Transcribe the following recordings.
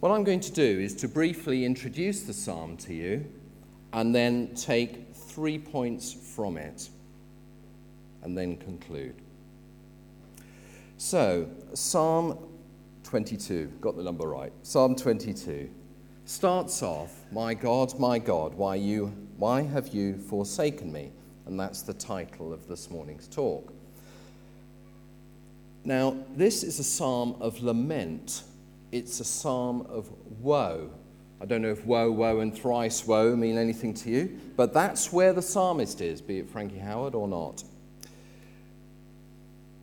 What I'm going to do is to briefly introduce the psalm to you and then take three points from it and then conclude. So, Psalm 22, got the number right. Psalm 22 starts off, My God, my God, why, you, why have you forsaken me? And that's the title of this morning's talk. Now, this is a psalm of lament, it's a psalm of woe. I don't know if woe, woe, and thrice woe mean anything to you, but that's where the psalmist is, be it Frankie Howerd or not.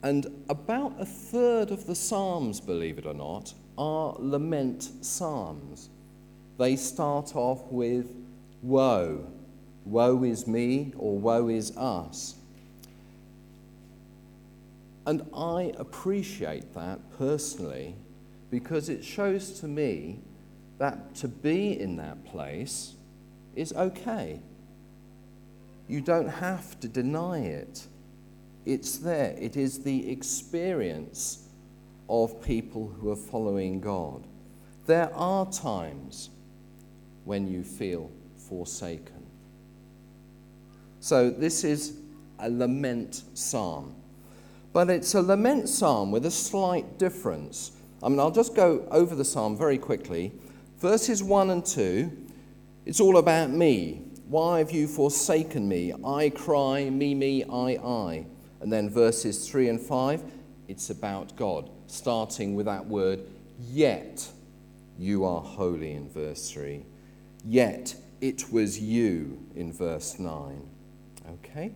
And about a third of the psalms, believe it or not, are lament psalms. They start off with woe. Woe is me, or woe is us. And I appreciate that personally because it shows to me that to be in that place is okay. You don't have to deny it, it's there. It is the experience of people who are following God. There are times when you feel forsaken. So, this is a lament psalm. But it's a lament psalm with a slight difference. I mean, I'll just go over the psalm very quickly. Verses 1 and 2, it's all about me. Why have you forsaken me? I cry, me, me, I, I. And then verses 3 and 5, it's about God, starting with that word, yet you are holy in verse 3. Yet it was you in verse 9. Okay?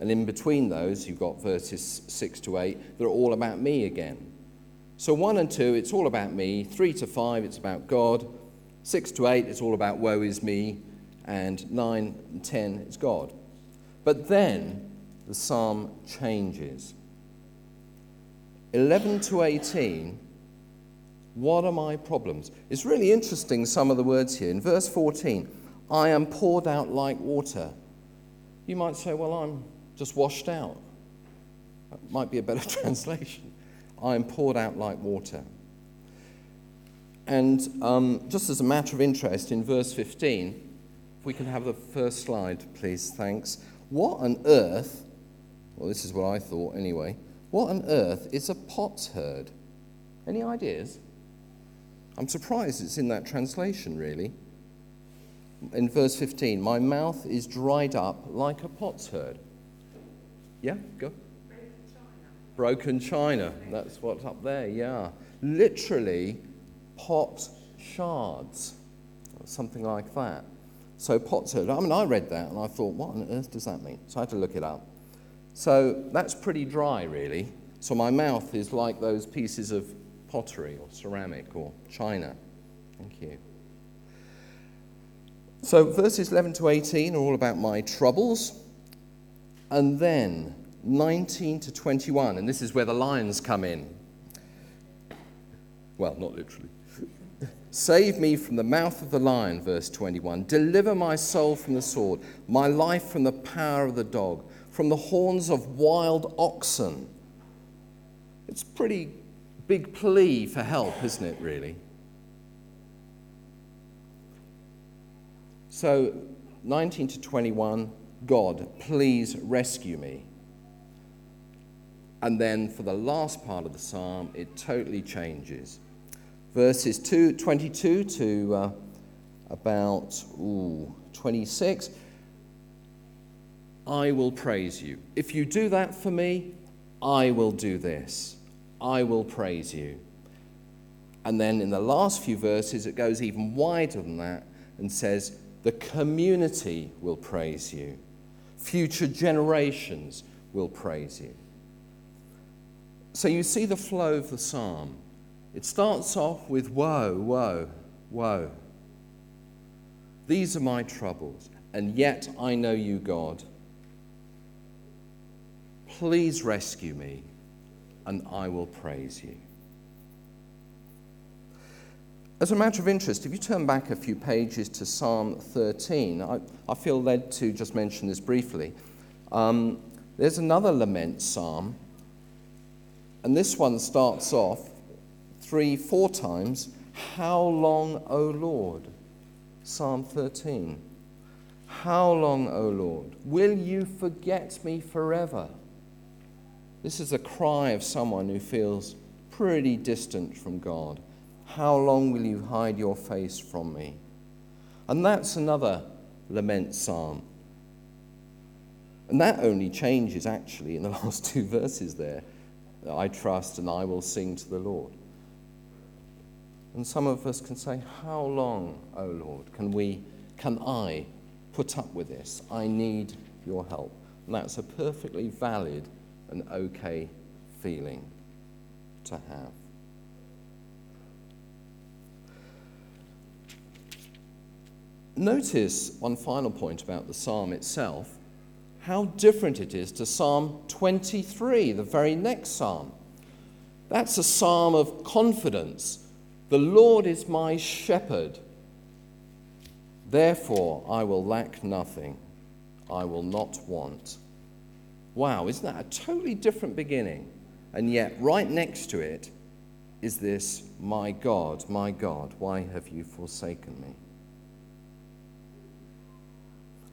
And in between those, you've got verses 6 to 8 they're all about me again. So 1 and 2, it's all about me. 3 to 5, it's about God. 6 to 8, it's all about woe is me. And 9 and 10, it's God. But then the psalm changes. 11 to 18, what are my problems? It's really interesting, some of the words here. In verse 14, I am poured out like water. You might say, well, I'm just washed out. That might be a better translation. I am poured out like water. And um, just as a matter of interest, in verse 15, if we can have the first slide, please, thanks. What on earth, well, this is what I thought anyway, what on earth is a potsherd? Any ideas? I'm surprised it's in that translation, really. In verse 15, my mouth is dried up like a potsherd. Yeah, go. Broken china. That's what's up there, yeah. Literally, pot shards, something like that. So, potsherd. I mean, I read that and I thought, what on earth does that mean? So, I had to look it up. So, that's pretty dry, really. So, my mouth is like those pieces of pottery or ceramic or china. Thank you. So, verses 11 to 18 are all about my troubles. And then 19 to 21, and this is where the lions come in. Well, not literally. Save me from the mouth of the lion, verse 21. Deliver my soul from the sword, my life from the power of the dog, from the horns of wild oxen. It's a pretty big plea for help, isn't it, really? So, 19 to 21 God, please rescue me. And then for the last part of the psalm, it totally changes. Verses 2, 22 to uh, about ooh, 26 I will praise you. If you do that for me, I will do this. I will praise you. And then in the last few verses, it goes even wider than that and says, The community will praise you. Future generations will praise you. So you see the flow of the psalm. It starts off with woe, woe, woe. These are my troubles, and yet I know you, God. Please rescue me, and I will praise you. As a matter of interest, if you turn back a few pages to Psalm 13, I, I feel led to just mention this briefly. Um, there's another lament psalm, and this one starts off three, four times How long, O Lord? Psalm 13. How long, O Lord? Will you forget me forever? This is a cry of someone who feels pretty distant from God. How long will you hide your face from me? And that's another lament psalm. And that only changes actually in the last two verses there. I trust and I will sing to the Lord. And some of us can say, How long, O Lord, can we, can I put up with this? I need your help. And that's a perfectly valid and okay feeling to have. Notice one final point about the psalm itself how different it is to Psalm 23, the very next psalm. That's a psalm of confidence. The Lord is my shepherd. Therefore, I will lack nothing. I will not want. Wow, isn't that a totally different beginning? And yet, right next to it is this My God, my God, why have you forsaken me?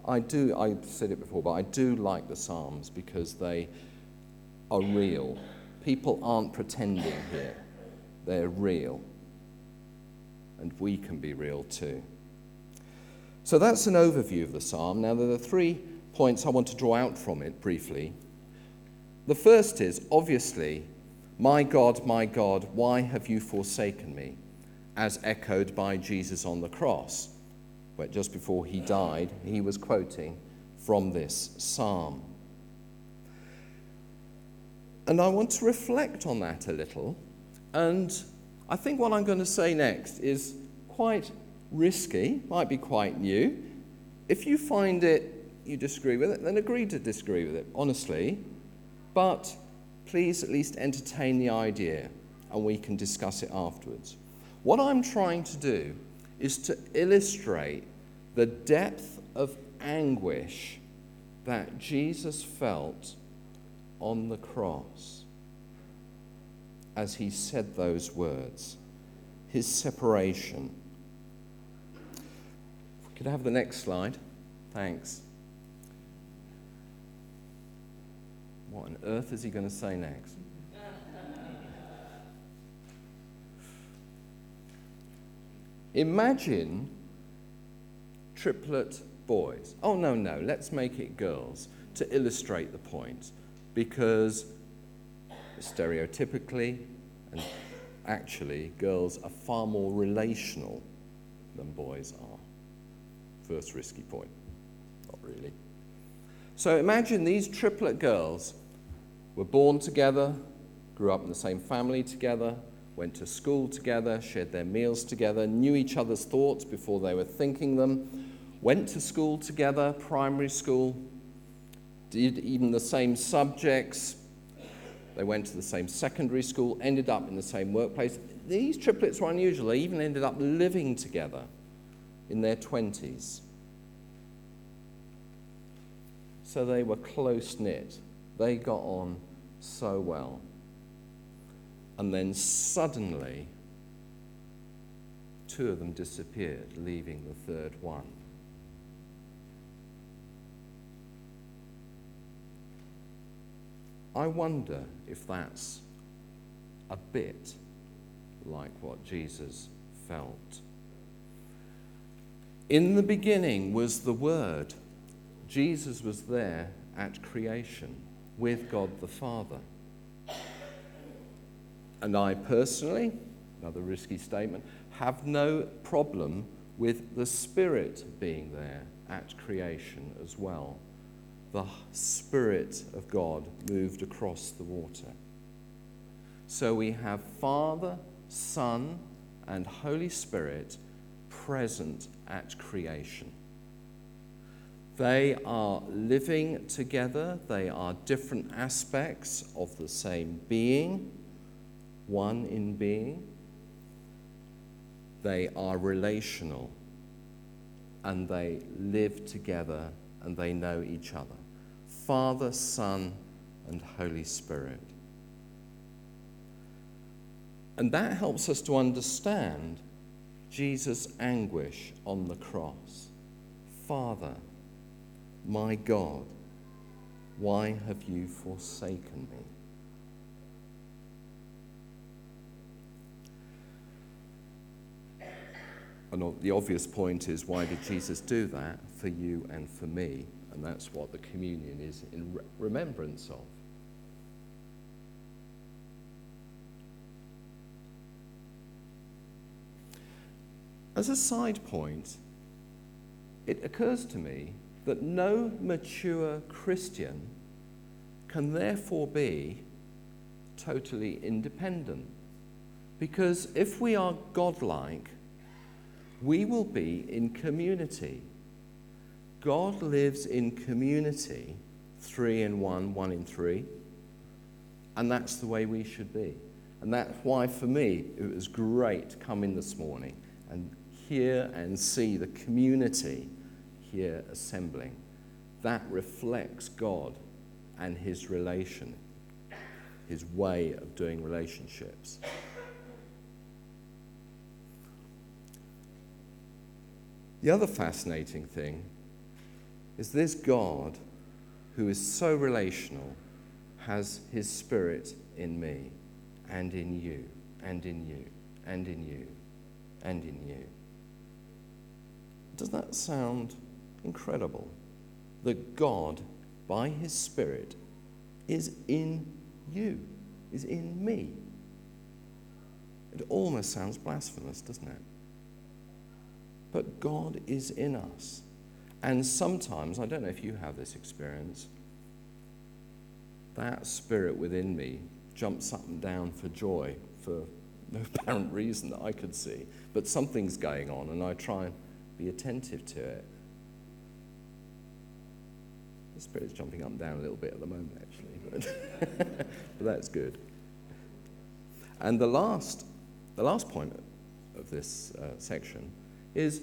I do, I've said it before, but I do like the Psalms because they are real. People aren't pretending here, they're real. And we can be real too. So that's an overview of the psalm. Now, there are three points I want to draw out from it briefly. The first is obviously, My God, my God, why have you forsaken me? As echoed by Jesus on the cross but just before he died, he was quoting from this psalm. And I want to reflect on that a little. And I think what I'm going to say next is quite risky, might be quite new. If you find it, you disagree with it, then agree to disagree with it, honestly. But please at least entertain the idea and we can discuss it afterwards. What I'm trying to do is to illustrate the depth of anguish that Jesus felt on the cross as he said those words, his separation. Could have the next slide. Thanks. What on earth is he going to say next? Imagine triplet boys. Oh, no, no, let's make it girls to illustrate the point because stereotypically and actually, girls are far more relational than boys are. First risky point. Not really. So imagine these triplet girls were born together, grew up in the same family together, went to school together, shared their meals together, knew each other's thoughts before they were thinking them, went to school together, primary school, did even the same subjects. They went to the same secondary school, ended up in the same workplace. These triplets were unusual. They even ended up living together in their 20s. So they were close knit. They got on so well. And then suddenly, two of them disappeared, leaving the third one. I wonder if that's a bit like what Jesus felt. In the beginning was the Word. Jesus was there at creation with God the Father. And I personally, another risky statement, have no problem with the Spirit being there at creation as well the Spirit of God moved across the water. So we have Father, Son, and Holy Spirit present at creation. They are living together, they are different aspects of the same being, one in being. They are relational and they live together and they know each other. Father, Son, and Holy Spirit. And that helps us to understand Jesus' anguish on the cross Father, my God, why have you forsaken me? And the obvious point is why did Jesus do that for you and for me? And that's what the communion is in remembrance of. As a side point, it occurs to me that no mature Christian can therefore be totally independent. Because if we are godlike, we will be in community. God lives in community, three in one, one in three, and that's the way we should be. And that's why, for me, it was great to come in this morning and hear and see the community here assembling. That reflects God and his relation, his way of doing relationships. The other fascinating thing is this God, who is so relational, has his spirit in me and in you and in you and in you and in you. Does that sound incredible? That God, by his spirit, is in you, is in me. It almost sounds blasphemous, doesn't it? But God is in us. And sometimes, I don't know if you have this experience, that spirit within me jumps up and down for joy for no apparent reason that I could see. But something's going on, and I try and be attentive to it. The spirit's jumping up and down a little bit at the moment, actually, but, but that's good. And the last, the last point of this uh, section is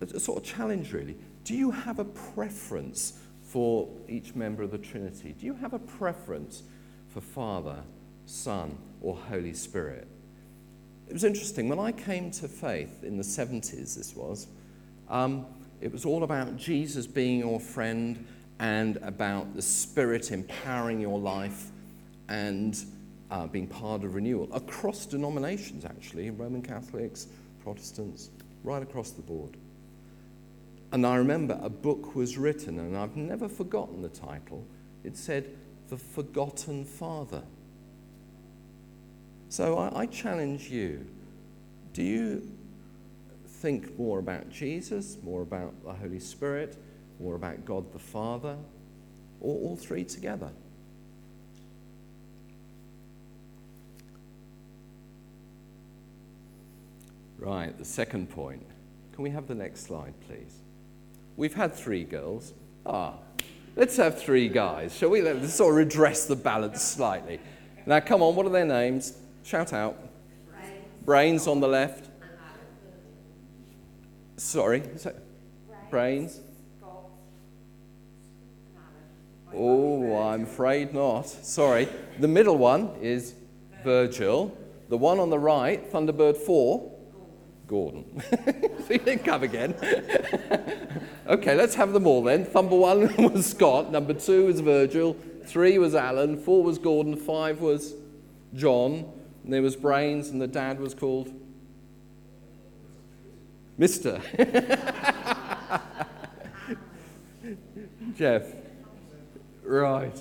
a sort of challenge, really. Do you have a preference for each member of the Trinity? Do you have a preference for Father, Son, or Holy Spirit? It was interesting. When I came to faith in the 70s, this was, um, it was all about Jesus being your friend and about the Spirit empowering your life and uh, being part of renewal across denominations, actually Roman Catholics, Protestants, right across the board. And I remember a book was written, and I've never forgotten the title. It said, The Forgotten Father. So I, I challenge you do you think more about Jesus, more about the Holy Spirit, more about God the Father, or all three together? Right, the second point. Can we have the next slide, please? We've had three girls. Ah, let's have three guys, shall we? Let's sort of redress the balance slightly. Now, come on, what are their names? Shout out. Brains, Brains on the left. Sorry, Brains. Oh, I'm afraid not. Sorry. The middle one is Virgil. The one on the right, Thunderbird 4, Gordon. so you didn't come again. okay, let's have them all then. Number one was Scott. Number two was Virgil. Three was Alan. Four was Gordon. Five was John. And there was Brains, and the dad was called Mister. Jeff. Right.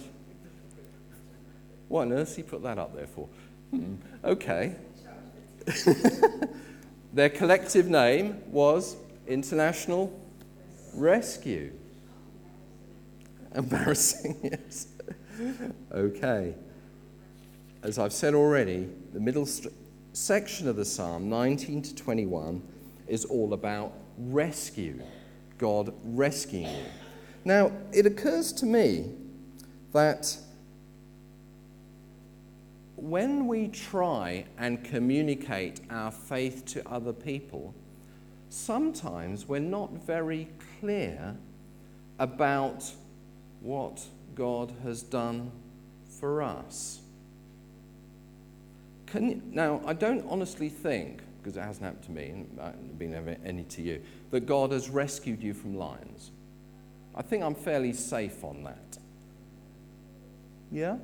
What on earth he put that up there for? Hmm. Okay. Their collective name was International Rescue. Embarrassing, yes. okay. As I've said already, the middle st- section of the psalm, 19 to 21, is all about rescue, God rescuing you. Now, it occurs to me that when we try and communicate our faith to other people, sometimes we're not very clear about what God has done for us. You, now, I don't honestly think, because it hasn't happened to me and hasn't been any to you, that God has rescued you from lions. I think I'm fairly safe on that. Yeah?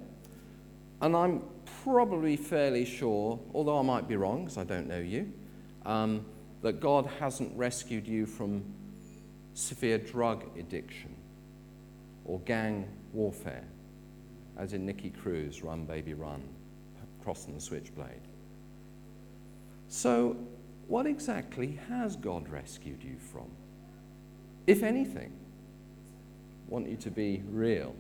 And I'm probably fairly sure, although I might be wrong because I don't know you, um, that God hasn't rescued you from severe drug addiction or gang warfare, as in Nicky Cruz, Run Baby Run, cross and the switchblade. So, what exactly has God rescued you from? If anything, want you to be real.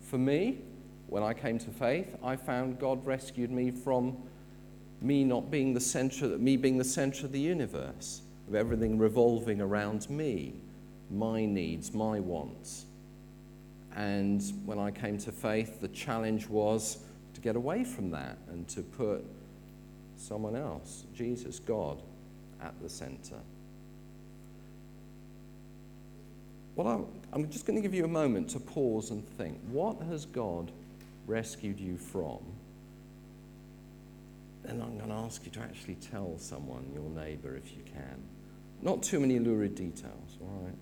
For me, when I came to faith, I found God rescued me from me not being the center, me being the center of the universe, of everything revolving around me, my needs, my wants. And when I came to faith, the challenge was to get away from that and to put someone else, Jesus, God, at the center. Well, I'm just going to give you a moment to pause and think. What has God rescued you from? Then I'm going to ask you to actually tell someone, your neighbor, if you can. Not too many lurid details, all right?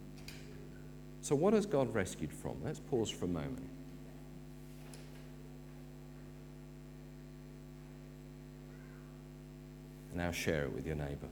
So, what has God rescued from? Let's pause for a moment. Now share it with your neighbor.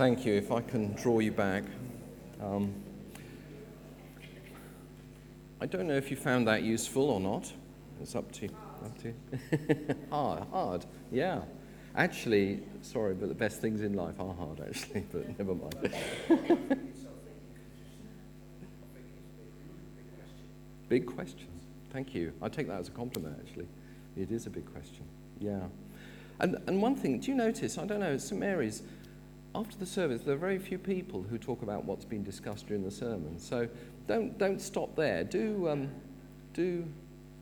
Thank you. If I can draw you back. Um, I don't know if you found that useful or not. It's up to you. Up to you. hard, hard, yeah. Actually, sorry, but the best things in life are hard, actually, but never mind. big question. Thank you. I take that as a compliment, actually. It is a big question. Yeah. And, and one thing, do you notice, I don't know, St. Mary's, after the service, there are very few people who talk about what's been discussed during the sermon. So don't, don't stop there. Do, um, do,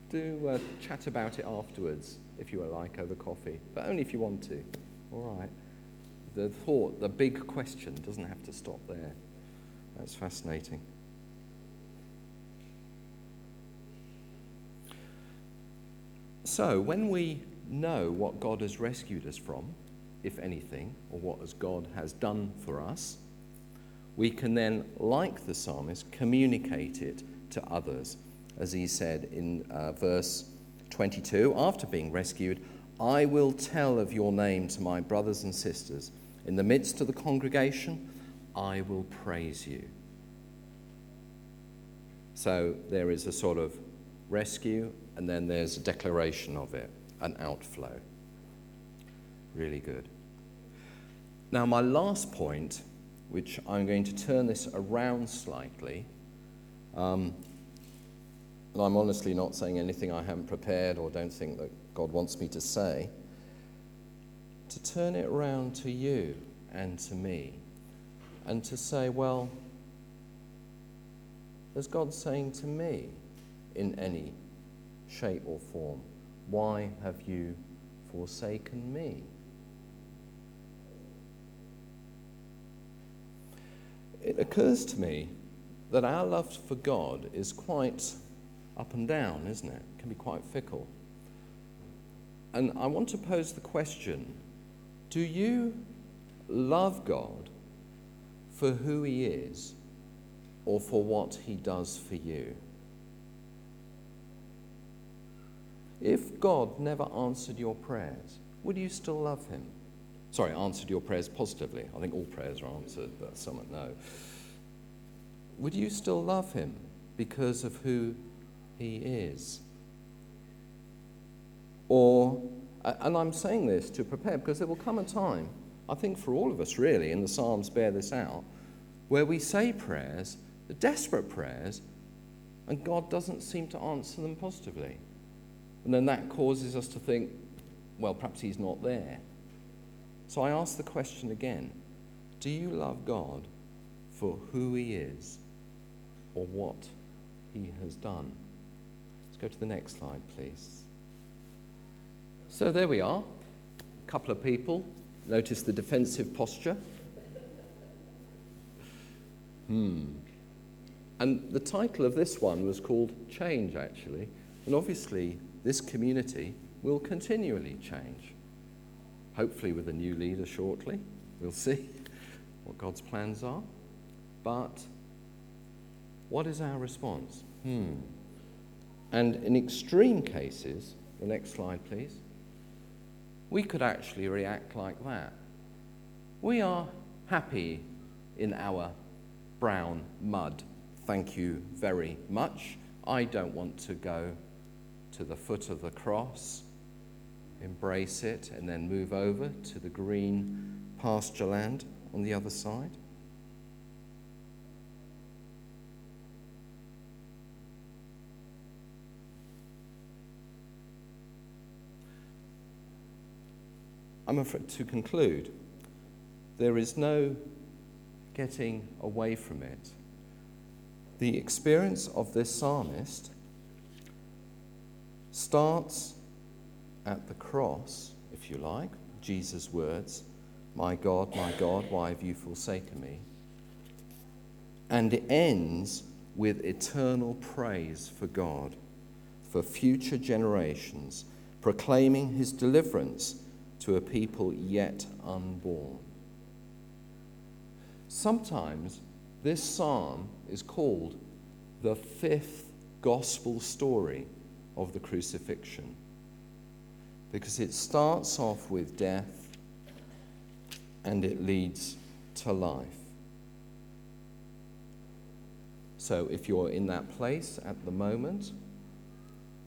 do uh, chat about it afterwards, if you like, over coffee, but only if you want to. All right. The thought, the big question, doesn't have to stop there. That's fascinating. So, when we know what God has rescued us from, if anything, or what as God has done for us, we can then, like the psalmist, communicate it to others, as he said in uh, verse 22, after being rescued, I will tell of your name to my brothers and sisters. In the midst of the congregation, I will praise you. So there is a sort of rescue, and then there's a declaration of it, an outflow. Really good. Now, my last point, which I'm going to turn this around slightly, um, and I'm honestly not saying anything I haven't prepared or don't think that God wants me to say, to turn it around to you and to me, and to say, well, is God saying to me in any shape or form, Why have you forsaken me? It occurs to me that our love for God is quite up and down, isn't it? It can be quite fickle. And I want to pose the question do you love God for who He is or for what He does for you? If God never answered your prayers, would you still love Him? Sorry, answered your prayers positively. I think all prayers are answered, but some are no. Would you still love Him because of who He is? Or, and I'm saying this to prepare because there will come a time, I think for all of us really, and the Psalms bear this out, where we say prayers, the desperate prayers, and God doesn't seem to answer them positively. And then that causes us to think, well, perhaps He's not there. So I ask the question again Do you love God for who He is or what He has done? Let's go to the next slide, please. So there we are. A couple of people. Notice the defensive posture. Hmm. And the title of this one was called Change, actually. And obviously, this community will continually change. Hopefully, with a new leader shortly. We'll see what God's plans are. But what is our response? Hmm. And in extreme cases, the next slide, please, we could actually react like that. We are happy in our brown mud. Thank you very much. I don't want to go to the foot of the cross, embrace it, and then move over to the green pasture land on the other side. I'm afraid to conclude, there is no getting away from it. The experience of this psalmist starts at the cross, if you like, Jesus' words, My God, my God, why have you forsaken me? And it ends with eternal praise for God, for future generations, proclaiming his deliverance to a people yet unborn. Sometimes this psalm is called the fifth gospel story of the crucifixion because it starts off with death and it leads to life. So if you're in that place at the moment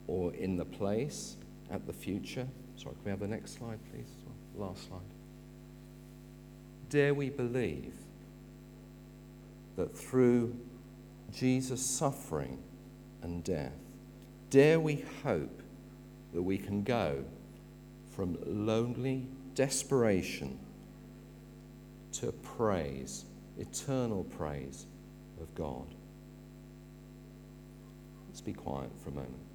or in the place at the future, sorry, can we have the next slide, please? Last slide. Dare we believe that through Jesus' suffering and death, Dare we hope that we can go from lonely desperation to praise, eternal praise of God. Let's be quiet for a moment.